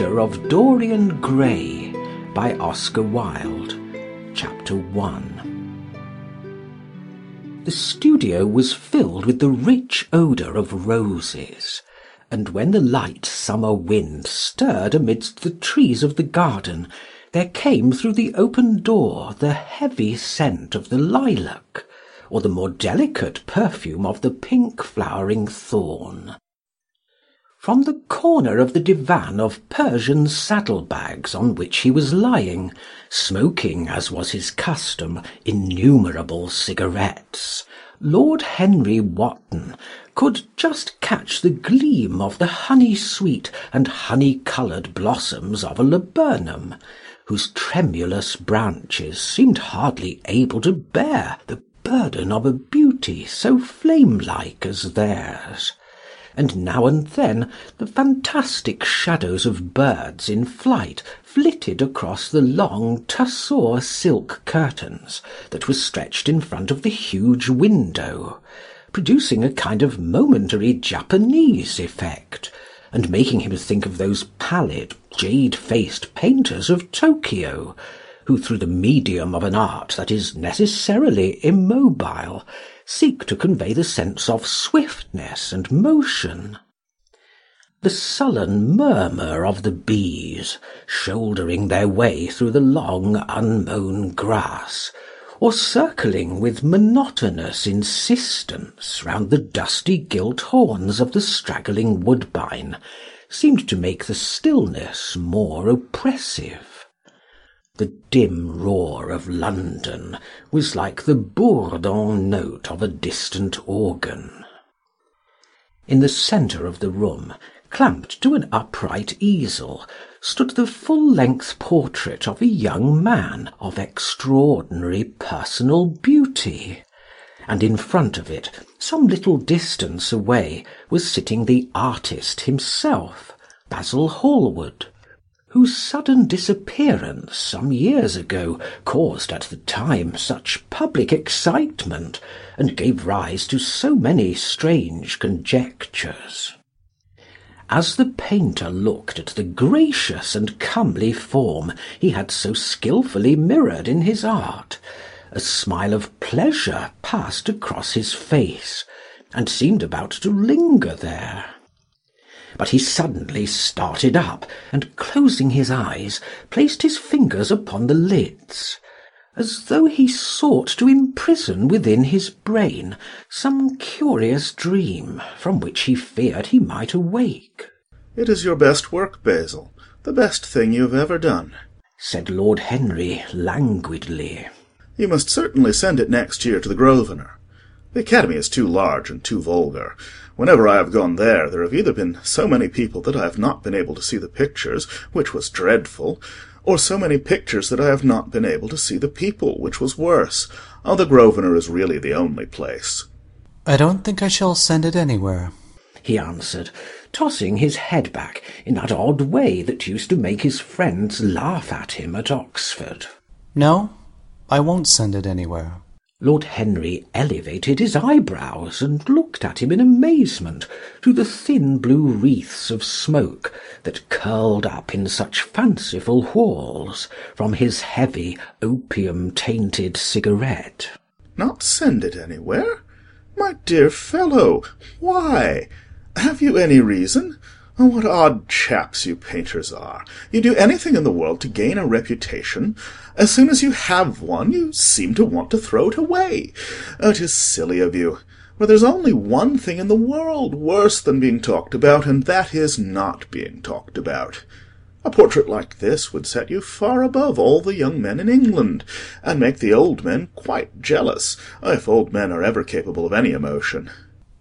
Picture of Dorian Gray by Oscar Wilde, Chapter 1 The studio was filled with the rich odour of roses, and when the light summer wind stirred amidst the trees of the garden, there came through the open door the heavy scent of the lilac, or the more delicate perfume of the pink flowering thorn. From the corner of the divan of Persian saddle bags on which he was lying, smoking, as was his custom, innumerable cigarettes, Lord Henry Wotton could just catch the gleam of the honey sweet and honey coloured blossoms of a laburnum, whose tremulous branches seemed hardly able to bear the burden of a beauty so flame like as theirs and now and then the fantastic shadows of birds in flight flitted across the long tussore silk curtains that were stretched in front of the huge window, producing a kind of momentary Japanese effect, and making him think of those pallid, jade-faced painters of Tokyo, who through the medium of an art that is necessarily immobile seek to convey the sense of swiftness and motion. The sullen murmur of the bees, shouldering their way through the long unmown grass, or circling with monotonous insistence round the dusty gilt horns of the straggling woodbine, seemed to make the stillness more oppressive. The dim roar of London was like the bourdon note of a distant organ. In the centre of the room, clamped to an upright easel, stood the full length portrait of a young man of extraordinary personal beauty, and in front of it, some little distance away, was sitting the artist himself, Basil Hallward whose sudden disappearance some years ago caused at the time such public excitement, and gave rise to so many strange conjectures. As the painter looked at the gracious and comely form he had so skilfully mirrored in his art, a smile of pleasure passed across his face, and seemed about to linger there but he suddenly started up, and closing his eyes, placed his fingers upon the lids, as though he sought to imprison within his brain some curious dream from which he feared he might awake. "It is your best work, Basil, the best thing you have ever done," said Lord Henry languidly. "You must certainly send it next year to the Grosvenor. The Academy is too large and too vulgar. Whenever I have gone there, there have either been so many people that I have not been able to see the pictures, which was dreadful, or so many pictures that I have not been able to see the people, which was worse. Oh, the Grosvenor is really the only place." "I don't think I shall send it anywhere," he answered, tossing his head back in that odd way that used to make his friends laugh at him at Oxford. "No, I won't send it anywhere. Lord Henry elevated his eyebrows and looked at him in amazement through the thin blue wreaths of smoke that curled up in such fanciful whorls from his heavy opium-tainted cigarette. "Not send it anywhere? My dear fellow, why? Have you any reason? Oh, what odd chaps you painters are! You do anything in the world to gain a reputation. As soon as you have one, you seem to want to throw it away. Oh, it is silly of you. For there's only one thing in the world worse than being talked about, and that is not being talked about. A portrait like this would set you far above all the young men in England, and make the old men quite jealous, if old men are ever capable of any emotion."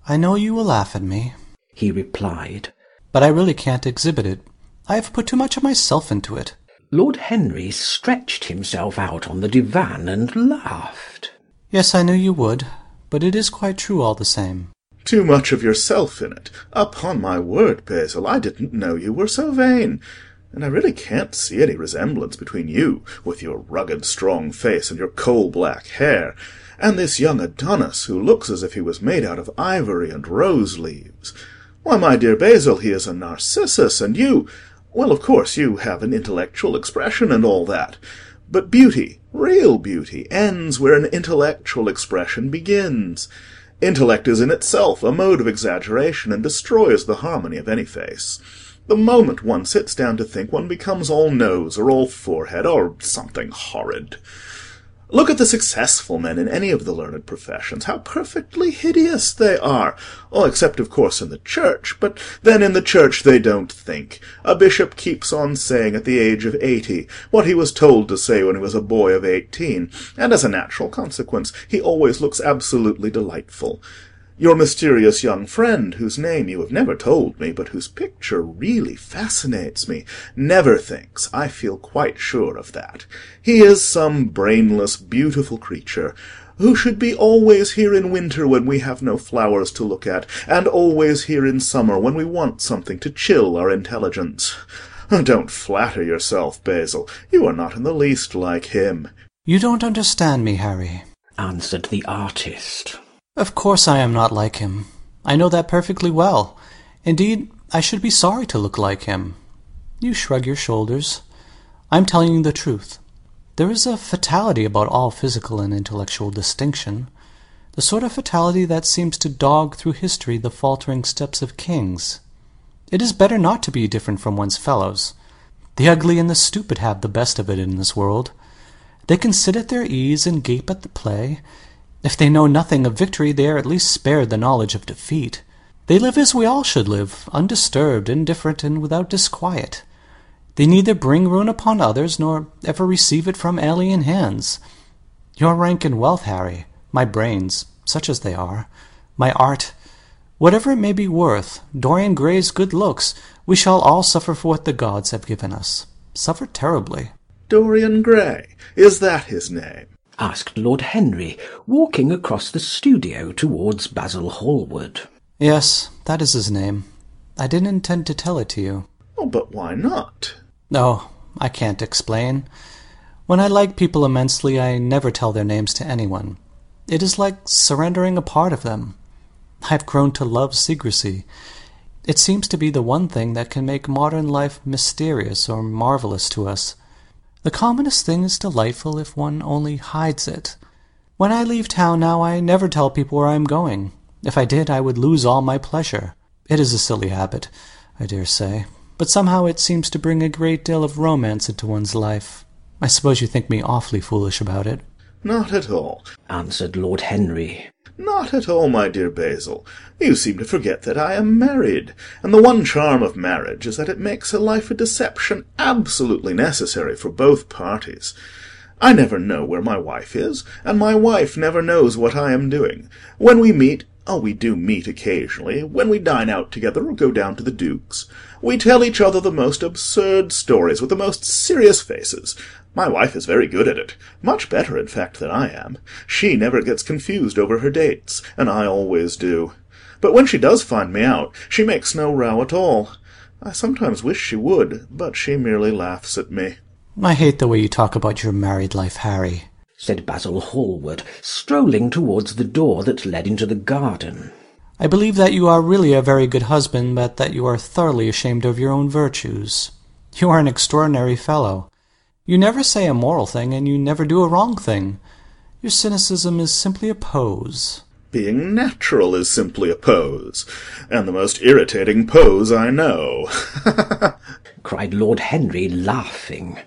"I know you will laugh at me," he replied. But I really can't exhibit it. I have put too much of myself into it." Lord Henry stretched himself out on the divan and laughed. "Yes, I knew you would, but it is quite true all the same." "Too much of yourself in it? Upon my word, Basil, I didn't know you were so vain. And I really can't see any resemblance between you, with your rugged strong face and your coal black hair, and this young Adonis, who looks as if he was made out of ivory and rose leaves. Why, my dear Basil, he is a Narcissus, and you Well, of course, you have an intellectual expression and all that. But beauty, real beauty, ends where an intellectual expression begins. Intellect is in itself a mode of exaggeration, and destroys the harmony of any face. The moment one sits down to think, one becomes all nose, or all forehead, or something horrid. Look at the successful men in any of the learned professions, how perfectly hideous they are! Oh, except, of course, in the Church; but then in the Church they don't think. A bishop keeps on saying at the age of eighty what he was told to say when he was a boy of eighteen, and as a natural consequence he always looks absolutely delightful. Your mysterious young friend, whose name you have never told me, but whose picture really fascinates me, never thinks, I feel quite sure of that. He is some brainless, beautiful creature, who should be always here in winter when we have no flowers to look at, and always here in summer when we want something to chill our intelligence. Don't flatter yourself, Basil; you are not in the least like him." You don't understand me, Harry," answered the artist. Of course I am not like him. I know that perfectly well. Indeed, I should be sorry to look like him. You shrug your shoulders. I am telling you the truth. There is a fatality about all physical and intellectual distinction, the sort of fatality that seems to dog through history the faltering steps of kings. It is better not to be different from one's fellows. The ugly and the stupid have the best of it in this world. They can sit at their ease and gape at the play, if they know nothing of victory, they are at least spared the knowledge of defeat. They live as we all should live, undisturbed, indifferent, and without disquiet. They neither bring ruin upon others, nor ever receive it from alien hands. Your rank and wealth, Harry, my brains, such as they are, my art, whatever it may be worth, Dorian Gray's good looks, we shall all suffer for what the gods have given us. Suffer terribly. Dorian Gray? Is that his name? Asked Lord Henry, walking across the studio towards Basil Hallward. Yes, that is his name. I didn't intend to tell it to you. Oh, but why not? Oh, I can't explain. When I like people immensely, I never tell their names to anyone. It is like surrendering a part of them. I've grown to love secrecy. It seems to be the one thing that can make modern life mysterious or marvelous to us. The commonest thing is delightful if one only hides it. When I leave town now I never tell people where I am going. If I did I would lose all my pleasure. It is a silly habit, I dare say, but somehow it seems to bring a great deal of romance into one's life. I suppose you think me awfully foolish about it. Not at all, answered Lord Henry. Not at all, my dear Basil. You seem to forget that I am married, and the one charm of marriage is that it makes a life a deception absolutely necessary for both parties. I never know where my wife is, and my wife never knows what I am doing. When we meet Oh, we do meet occasionally, when we dine out together or go down to the Duke's. We tell each other the most absurd stories with the most serious faces. My wife is very good at it; much better, in fact, than I am. She never gets confused over her dates, and I always do. But when she does find me out, she makes no row at all. I sometimes wish she would, but she merely laughs at me. I hate the way you talk about your married life, Harry said Basil Hallward, strolling towards the door that led into the garden. I believe that you are really a very good husband, but that you are thoroughly ashamed of your own virtues. You are an extraordinary fellow. You never say a moral thing, and you never do a wrong thing. Your cynicism is simply a pose. Being natural is simply a pose, and the most irritating pose I know. cried Lord Henry, laughing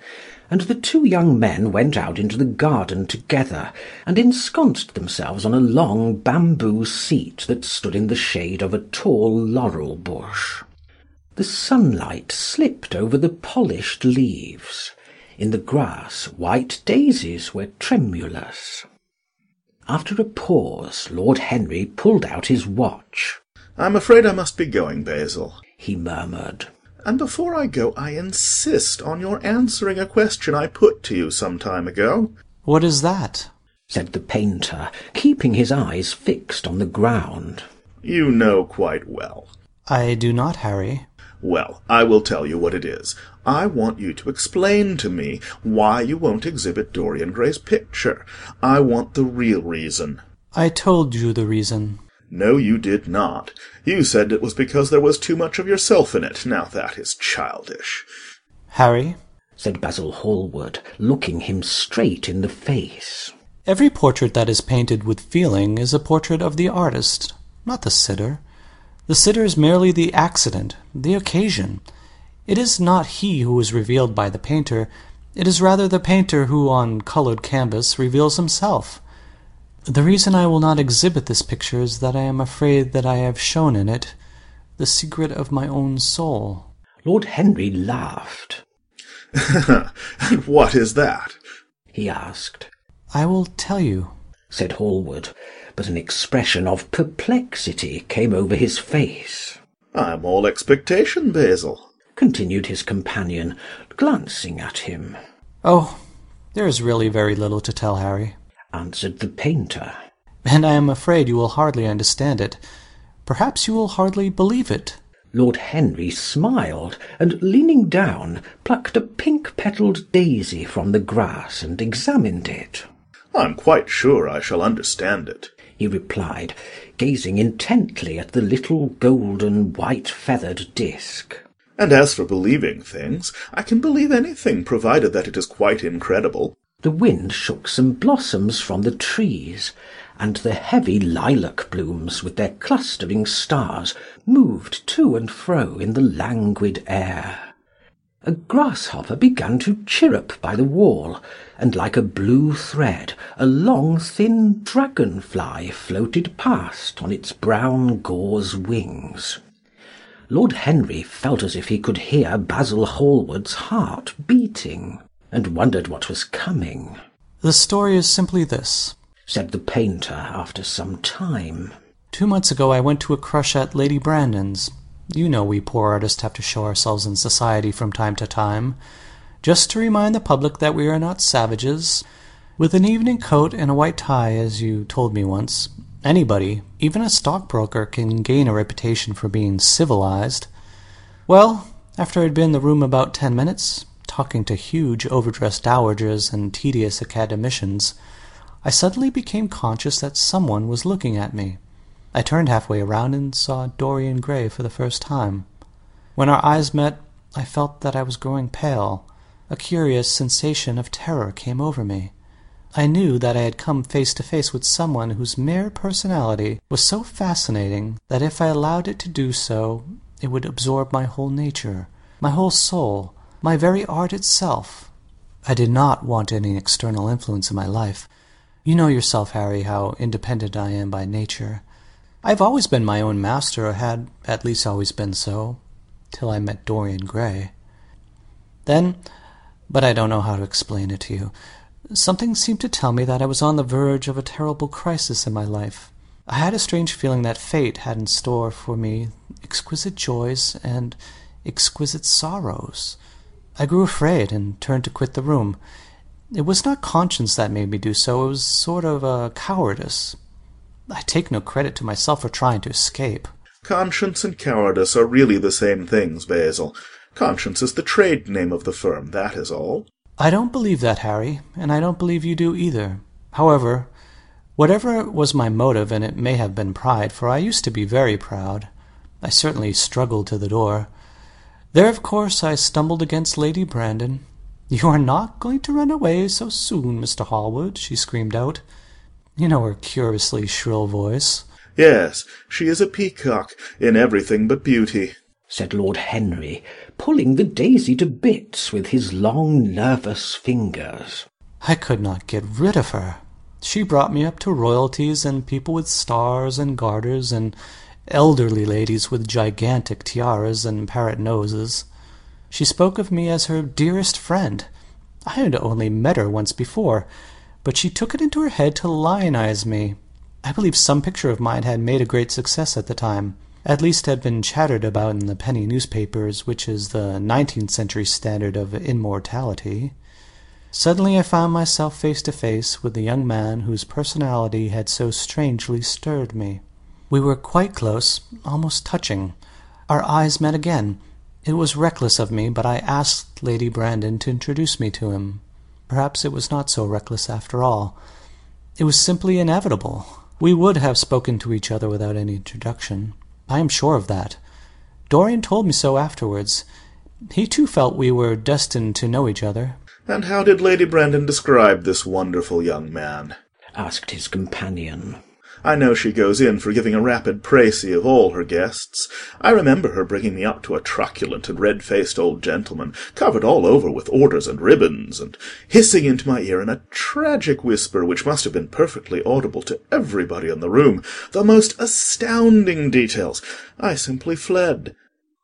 and the two young men went out into the garden together and ensconced themselves on a long bamboo seat that stood in the shade of a tall laurel bush. The sunlight slipped over the polished leaves. In the grass white daisies were tremulous. After a pause, Lord Henry pulled out his watch. "I'm afraid I must be going, Basil," he murmured. And before I go, I insist on your answering a question I put to you some time ago. What is that? said the painter, keeping his eyes fixed on the ground. You know quite well. I do not, Harry. Well, I will tell you what it is. I want you to explain to me why you won't exhibit Dorian Gray's picture. I want the real reason. I told you the reason. No, you did not. You said it was because there was too much of yourself in it. Now that is childish. Harry, said Basil Hallward, looking him straight in the face. Every portrait that is painted with feeling is a portrait of the artist, not the sitter. The sitter is merely the accident, the occasion. It is not he who is revealed by the painter, it is rather the painter who, on coloured canvas, reveals himself. The reason I will not exhibit this picture is that I am afraid that I have shown in it the secret of my own soul. Lord Henry laughed. and what is that? he asked. I will tell you, said Hallward, but an expression of perplexity came over his face. I am all expectation, Basil, continued his companion, glancing at him. Oh, there is really very little to tell, Harry, answered the painter. And I am afraid you will hardly understand it. Perhaps you will hardly believe it. Lord Henry smiled, and leaning down, plucked a pink-petalled daisy from the grass and examined it. I'm quite sure I shall understand it, he replied, gazing intently at the little golden white-feathered disk. And as for believing things, I can believe anything provided that it is quite incredible. The wind shook some blossoms from the trees, and the heavy lilac blooms with their clustering stars moved to and fro in the languid air. A grasshopper began to chirrup by the wall, and like a blue thread a long thin dragon-fly floated past on its brown gauze wings. Lord Henry felt as if he could hear Basil Hallward's heart beating, and wondered what was coming. The story is simply this said the painter after some time. Two months ago I went to a crush at Lady Brandon's. You know we poor artists have to show ourselves in society from time to time, just to remind the public that we are not savages. With an evening coat and a white tie, as you told me once, anybody, even a stockbroker, can gain a reputation for being civilized. Well, after I'd been in the room about ten minutes, talking to huge overdressed dowagers and tedious academicians, I suddenly became conscious that someone was looking at me. I turned halfway around and saw Dorian Gray for the first time. When our eyes met, I felt that I was growing pale. A curious sensation of terror came over me. I knew that I had come face to face with someone whose mere personality was so fascinating that if I allowed it to do so, it would absorb my whole nature, my whole soul, my very art itself. I did not want any external influence in my life. You know yourself, Harry, how independent I am by nature. I have always been my own master, or had at least always been so, till I met Dorian Gray. Then, but I don't know how to explain it to you, something seemed to tell me that I was on the verge of a terrible crisis in my life. I had a strange feeling that fate had in store for me exquisite joys and exquisite sorrows. I grew afraid and turned to quit the room. It was not conscience that made me do so, it was sort of a cowardice. I take no credit to myself for trying to escape. Conscience and cowardice are really the same things, Basil. Conscience is the trade name of the firm, that is all. I don't believe that, Harry, and I don't believe you do either. However, whatever was my motive, and it may have been pride, for I used to be very proud, I certainly struggled to the door. There, of course, I stumbled against Lady Brandon. You are not going to run away so soon, Mr. Hallward, she screamed out. You know her curiously shrill voice. Yes, she is a peacock in everything but beauty, said Lord Henry, pulling the daisy to bits with his long nervous fingers. I could not get rid of her. She brought me up to royalties and people with stars and garters and elderly ladies with gigantic tiaras and parrot noses. She spoke of me as her dearest friend. I had only met her once before, but she took it into her head to lionize me. I believe some picture of mine had made a great success at the time, at least had been chattered about in the penny newspapers, which is the nineteenth century standard of immortality. Suddenly I found myself face to face with the young man whose personality had so strangely stirred me. We were quite close, almost touching. Our eyes met again. It was reckless of me, but I asked Lady Brandon to introduce me to him. Perhaps it was not so reckless after all. It was simply inevitable. We would have spoken to each other without any introduction. I am sure of that. Dorian told me so afterwards. He too felt we were destined to know each other. And how did Lady Brandon describe this wonderful young man? asked his companion. I know she goes in for giving a rapid précis of all her guests. I remember her bringing me up to a truculent and red-faced old gentleman, covered all over with orders and ribbons, and hissing into my ear in a tragic whisper which must have been perfectly audible to everybody in the room, the most astounding details. I simply fled.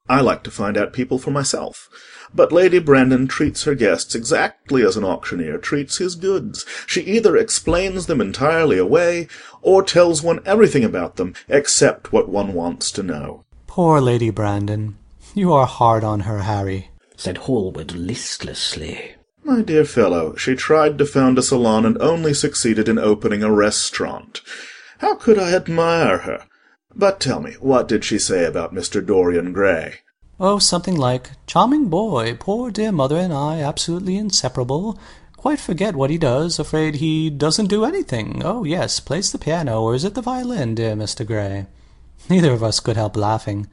I like to find out people for myself. But Lady Brandon treats her guests exactly as an auctioneer treats his goods. She either explains them entirely away, or tells one everything about them except what one wants to know. Poor Lady Brandon. You are hard on her, Harry, said Hallward listlessly. My dear fellow, she tried to found a salon and only succeeded in opening a restaurant. How could I admire her? But tell me, what did she say about Mr. Dorian Gray? Oh, something like, Charming boy, poor dear mother and I absolutely inseparable. Quite forget what he does, afraid he doesn't do anything. Oh, yes, plays the piano, or is it the violin, dear Mr. Gray? Neither of us could help laughing,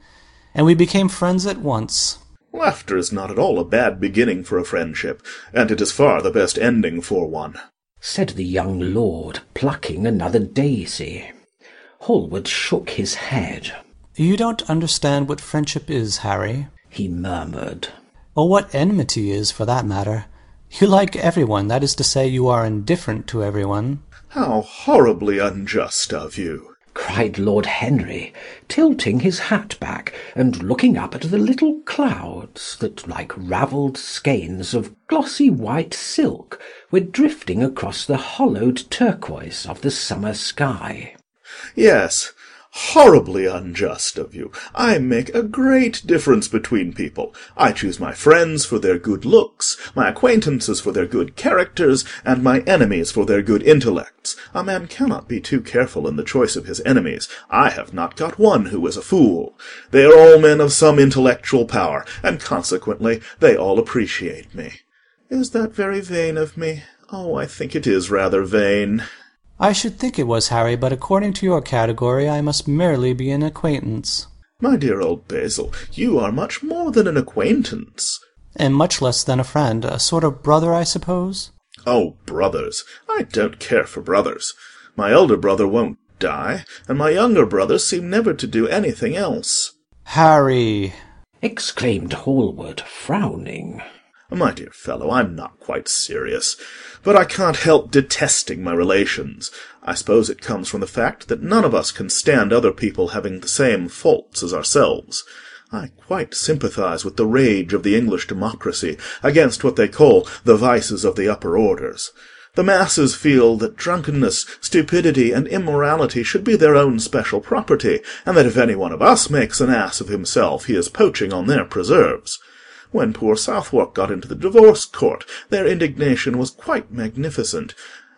and we became friends at once. Laughter is not at all a bad beginning for a friendship, and it is far the best ending for one, said the young lord, plucking another daisy. Hallward shook his head. You don't understand what friendship is, Harry, he murmured. Or what enmity is, for that matter. You like everyone, that is to say, you are indifferent to everyone. How horribly unjust of you! cried Lord Henry, tilting his hat back and looking up at the little clouds that, like ravelled skeins of glossy white silk, were drifting across the hollowed turquoise of the summer sky. Yes, horribly unjust of you. I make a great difference between people. I choose my friends for their good looks, my acquaintances for their good characters, and my enemies for their good intellects. A man cannot be too careful in the choice of his enemies. I have not got one who is a fool. They are all men of some intellectual power, and consequently they all appreciate me. Is that very vain of me? Oh, I think it is rather vain. I should think it was, Harry, but according to your category I must merely be an acquaintance. My dear old Basil, you are much more than an acquaintance. And much less than a friend. A sort of brother, I suppose? Oh, brothers! I don't care for brothers. My elder brother won't die, and my younger brothers seem never to do anything else. Harry! exclaimed Hallward, frowning. My dear fellow, I'm not quite serious. But I can't help detesting my relations. I suppose it comes from the fact that none of us can stand other people having the same faults as ourselves. I quite sympathise with the rage of the English democracy against what they call the vices of the upper orders. The masses feel that drunkenness, stupidity, and immorality should be their own special property, and that if any one of us makes an ass of himself, he is poaching on their preserves. When poor Southwark got into the divorce court, their indignation was quite magnificent.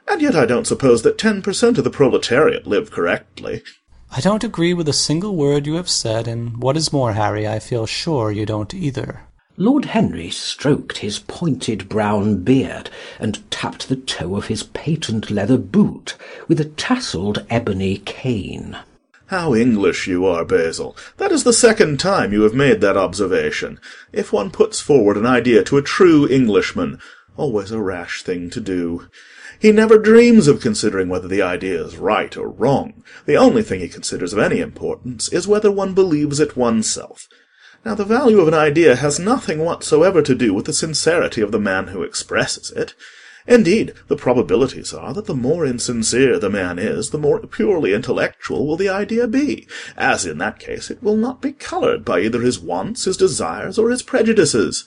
And yet I don't suppose that ten per cent of the proletariat live correctly. I don't agree with a single word you have said, and what is more, Harry, I feel sure you don't either. Lord Henry stroked his pointed brown beard and tapped the toe of his patent leather boot with a tasselled ebony cane. How English you are, Basil! That is the second time you have made that observation. If one puts forward an idea to a true Englishman—always a rash thing to do—he never dreams of considering whether the idea is right or wrong. The only thing he considers of any importance is whether one believes it oneself. Now the value of an idea has nothing whatsoever to do with the sincerity of the man who expresses it. Indeed, the probabilities are that the more insincere the man is, the more purely intellectual will the idea be, as in that case it will not be coloured by either his wants, his desires, or his prejudices.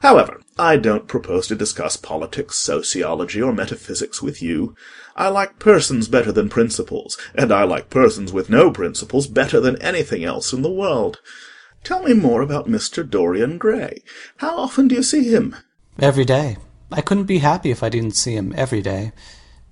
However, I don't propose to discuss politics, sociology, or metaphysics with you. I like persons better than principles, and I like persons with no principles better than anything else in the world. Tell me more about Mr. Dorian Gray. How often do you see him? Every day. I couldn't be happy if I didn't see him every day.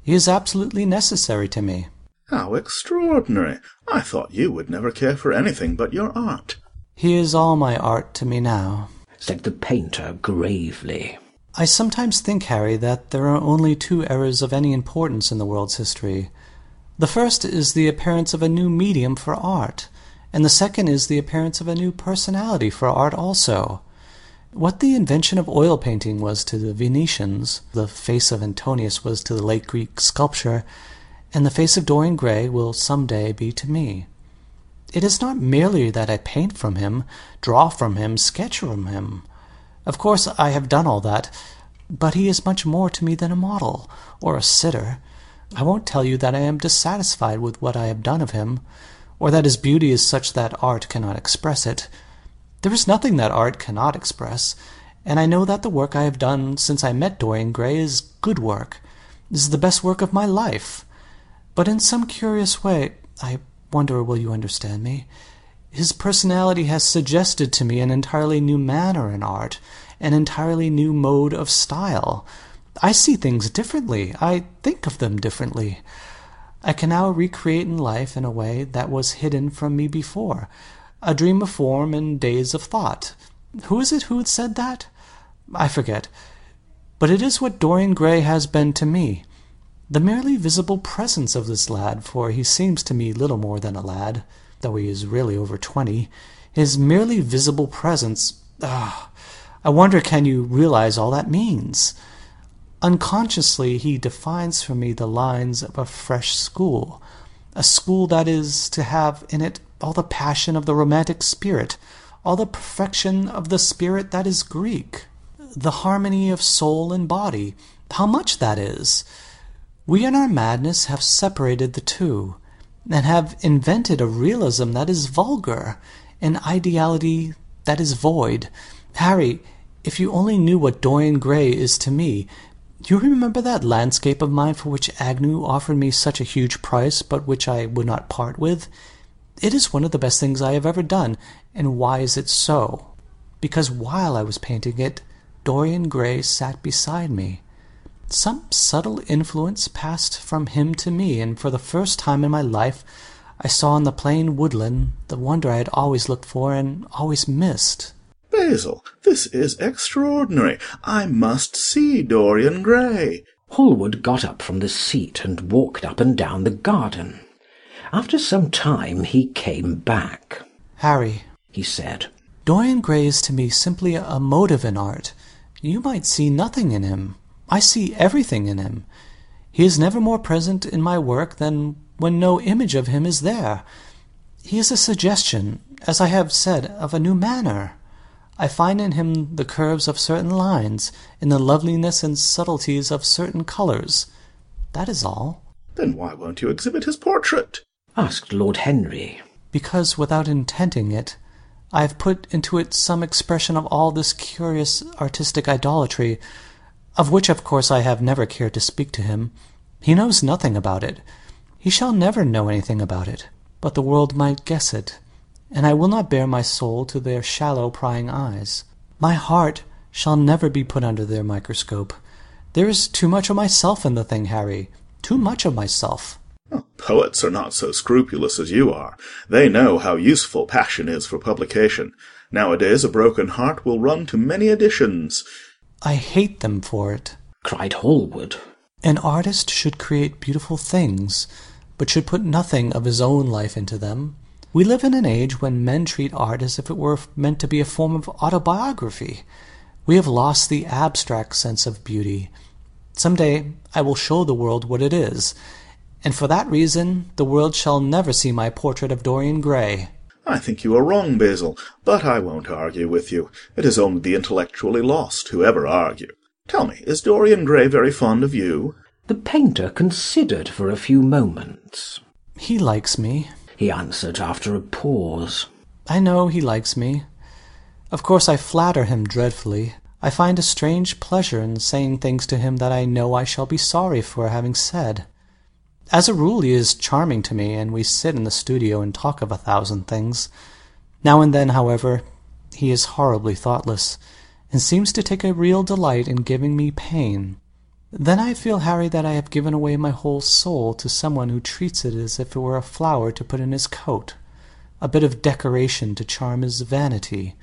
He is absolutely necessary to me. How extraordinary! I thought you would never care for anything but your art. He is all my art to me now, said the painter gravely. I sometimes think, Harry, that there are only two eras of any importance in the world's history The first is the appearance of a new medium for art, and the second is the appearance of a new personality for art also. What the invention of oil painting was to the Venetians, the face of Antinous was to the late Greek sculpture, and the face of Dorian Gray will some day be to me. It is not merely that I paint from him, draw from him, sketch from him. Of course I have done all that, but he is much more to me than a model, or a sitter. I won't tell you that I am dissatisfied with what I have done of him, or that his beauty is such that art cannot express it. There is nothing that art cannot express, and I know that the work I have done since I met Dorian Gray is good work, is the best work of my life. But in some curious way, I wonder will you understand me? His personality has suggested to me an entirely new manner in art, an entirely new mode of style. I see things differently. I think of them differently. I can now recreate in life in a way that was hidden from me before a dream of form and days of thought. Who is it who said that? I forget. But it is what Dorian Gray has been to me. The merely visible presence of this lad, for he seems to me little more than a lad, though he is really over twenty, his merely visible presence ah, I wonder can you realize all that means? Unconsciously he defines for me the lines of a fresh school, a school that is to have in it all the passion of the romantic spirit, all the perfection of the spirit that is Greek, the harmony of soul and body. How much that is! We in our madness have separated the two, and have invented a realism that is vulgar, an ideality that is void. Harry, if you only knew what Dorian Gray is to me, you remember that landscape of mine for which Agnew offered me such a huge price, but which I would not part with? It is one of the best things I have ever done. And why is it so? Because while I was painting it, Dorian Gray sat beside me. Some subtle influence passed from him to me, and for the first time in my life I saw in the plain woodland the wonder I had always looked for and always missed. Basil, this is extraordinary. I must see Dorian Gray. Hallward got up from the seat and walked up and down the garden. After some time he came back. Harry, he said, Dorian Gray is to me simply a motive in art. You might see nothing in him. I see everything in him. He is never more present in my work than when no image of him is there. He is a suggestion, as I have said, of a new manner. I find in him the curves of certain lines, in the loveliness and subtleties of certain colours. That is all. Then why won't you exhibit his portrait? Asked Lord Henry. Because, without intending it, I have put into it some expression of all this curious artistic idolatry, of which of course I have never cared to speak to him. He knows nothing about it. He shall never know anything about it, but the world might guess it, and I will not bare my soul to their shallow prying eyes. My heart shall never be put under their microscope. There is too much of myself in the thing, Harry, too much of myself. Poets are not so scrupulous as you are. They know how useful passion is for publication. Nowadays a broken heart will run to many editions. I hate them for it, cried Hallward. An artist should create beautiful things, but should put nothing of his own life into them. We live in an age when men treat art as if it were meant to be a form of autobiography. We have lost the abstract sense of beauty. Some day I will show the world what it is and for that reason the world shall never see my portrait of Dorian Gray. I think you are wrong, Basil, but I won't argue with you. It is only the intellectually lost who ever argue. Tell me, is Dorian Gray very fond of you? The painter considered for a few moments. He likes me, he answered after a pause. I know he likes me. Of course I flatter him dreadfully. I find a strange pleasure in saying things to him that I know I shall be sorry for having said. As a rule he is charming to me, and we sit in the studio and talk of a thousand things. Now and then, however, he is horribly thoughtless, and seems to take a real delight in giving me pain. Then I feel, Harry, that I have given away my whole soul to someone who treats it as if it were a flower to put in his coat, a bit of decoration to charm his vanity,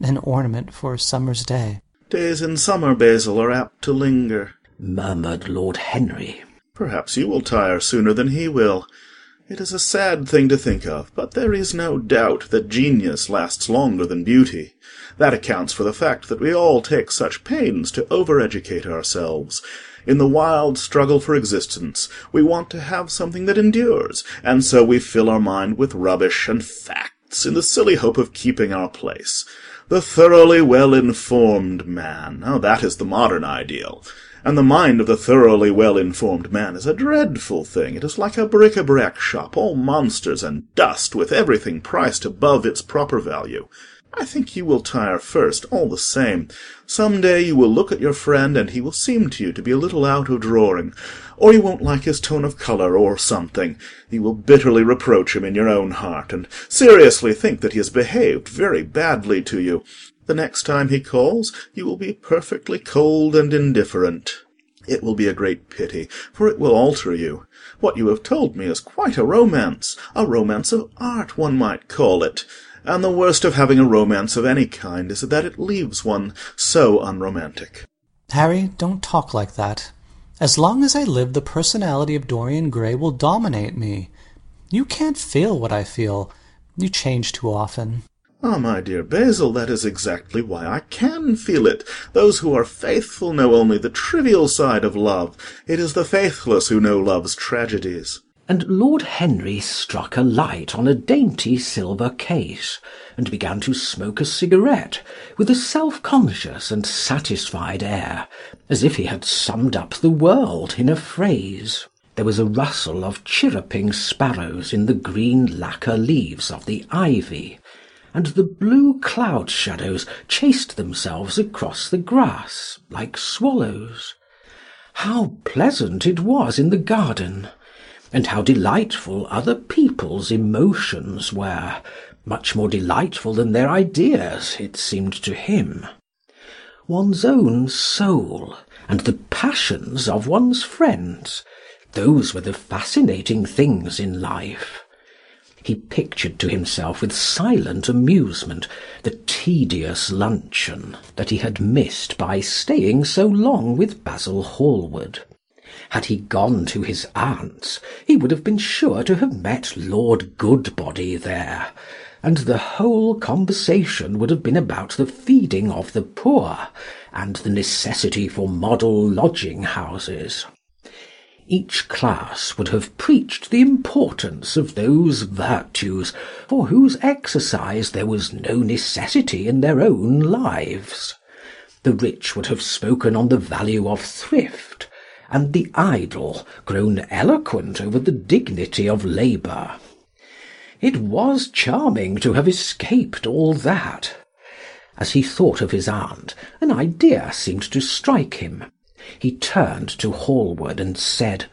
an ornament for a summer's day. Days in summer, Basil, are apt to linger, murmured Lord Henry. Perhaps you will tire sooner than he will. It is a sad thing to think of, but there is no doubt that genius lasts longer than beauty. That accounts for the fact that we all take such pains to over educate ourselves. In the wild struggle for existence, we want to have something that endures, and so we fill our mind with rubbish and facts in the silly hope of keeping our place. The thoroughly well informed man—oh, that is the modern ideal. And the mind of the thoroughly well informed man is a dreadful thing: it is like a bric a brac shop, all monsters and dust, with everything priced above its proper value. I think you will tire first, all the same. Some day you will look at your friend, and he will seem to you to be a little out of drawing, or you won't like his tone of colour, or something. You will bitterly reproach him in your own heart, and seriously think that he has behaved very badly to you. The next time he calls, you will be perfectly cold and indifferent. It will be a great pity, for it will alter you. What you have told me is quite a romance—a romance of art, one might call it. And the worst of having a romance of any kind is that it leaves one so unromantic. Harry, don't talk like that. As long as I live, the personality of Dorian Gray will dominate me. You can't feel what I feel. You change too often. Ah, my dear Basil, that is exactly why I can feel it. Those who are faithful know only the trivial side of love. It is the faithless who know love's tragedies." And Lord Henry struck a light on a dainty silver case, and began to smoke a cigarette, with a self-conscious and satisfied air, as if he had summed up the world in a phrase. There was a rustle of chirruping sparrows in the green lacquer leaves of the ivy and the blue cloud shadows chased themselves across the grass like swallows. How pleasant it was in the garden! and how delightful other people's emotions were, much more delightful than their ideas, it seemed to him. One's own soul, and the passions of one's friends, those were the fascinating things in life. He pictured to himself with silent amusement the tedious luncheon that he had missed by staying so long with Basil Hallward. Had he gone to his aunt's, he would have been sure to have met Lord Goodbody there, and the whole conversation would have been about the feeding of the poor, and the necessity for model lodging houses. Each class would have preached the importance of those virtues for whose exercise there was no necessity in their own lives. The rich would have spoken on the value of thrift, and the idle grown eloquent over the dignity of labour. It was charming to have escaped all that. As he thought of his aunt, an idea seemed to strike him. He turned to Hallward and said,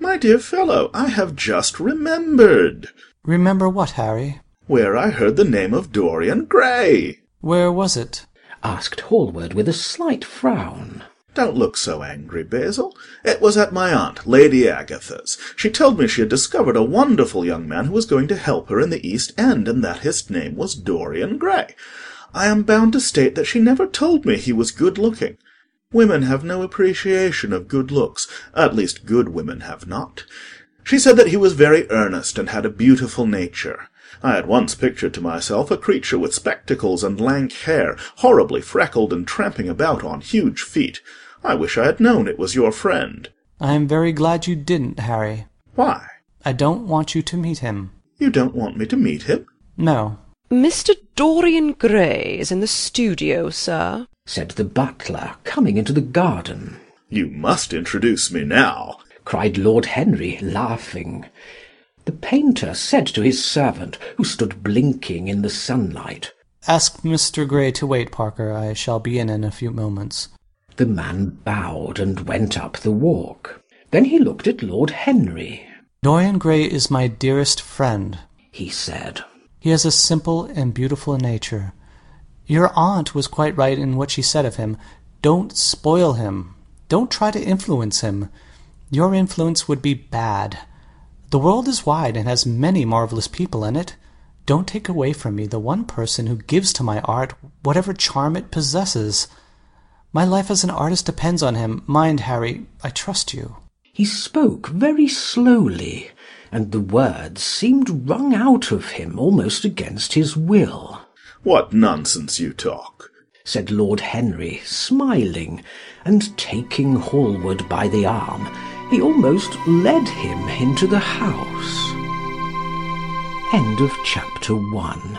"My dear fellow, I have just remembered." "Remember what, Harry?" "Where I heard the name of Dorian Gray." "Where was it?" asked Hallward with a slight frown. Don't look so angry, Basil. It was at my aunt, Lady Agatha's. She told me she had discovered a wonderful young man who was going to help her in the East End, and that his name was Dorian Gray. I am bound to state that she never told me he was good looking. Women have no appreciation of good looks; at least good women have not. She said that he was very earnest, and had a beautiful nature. I at once pictured to myself a creature with spectacles and lank hair, horribly freckled, and tramping about on huge feet. I wish I had known it was your friend." "I am very glad you didn't, Harry." "Why?" "I don't want you to meet him." "You don't want me to meet him?" "No." "Mr. Dorian Gray is in the studio, sir." Said the butler, coming into the garden. "You must introduce me now," cried Lord Henry, laughing. The painter said to his servant, who stood blinking in the sunlight, "Ask Mr. Gray to wait, Parker. I shall be in in a few moments." The man bowed and went up the walk. Then he looked at Lord Henry. "Dorian Gray is my dearest friend," he said. "He has a simple and beautiful nature. Your aunt was quite right in what she said of him. Don't spoil him. Don't try to influence him. Your influence would be bad. The world is wide and has many marvellous people in it. Don't take away from me the one person who gives to my art whatever charm it possesses. My life as an artist depends on him. Mind, Harry, I trust you." He spoke very slowly, and the words seemed wrung out of him almost against his will. What nonsense you talk! said Lord Henry, smiling, and taking Hallward by the arm, he almost led him into the house. End of chapter one.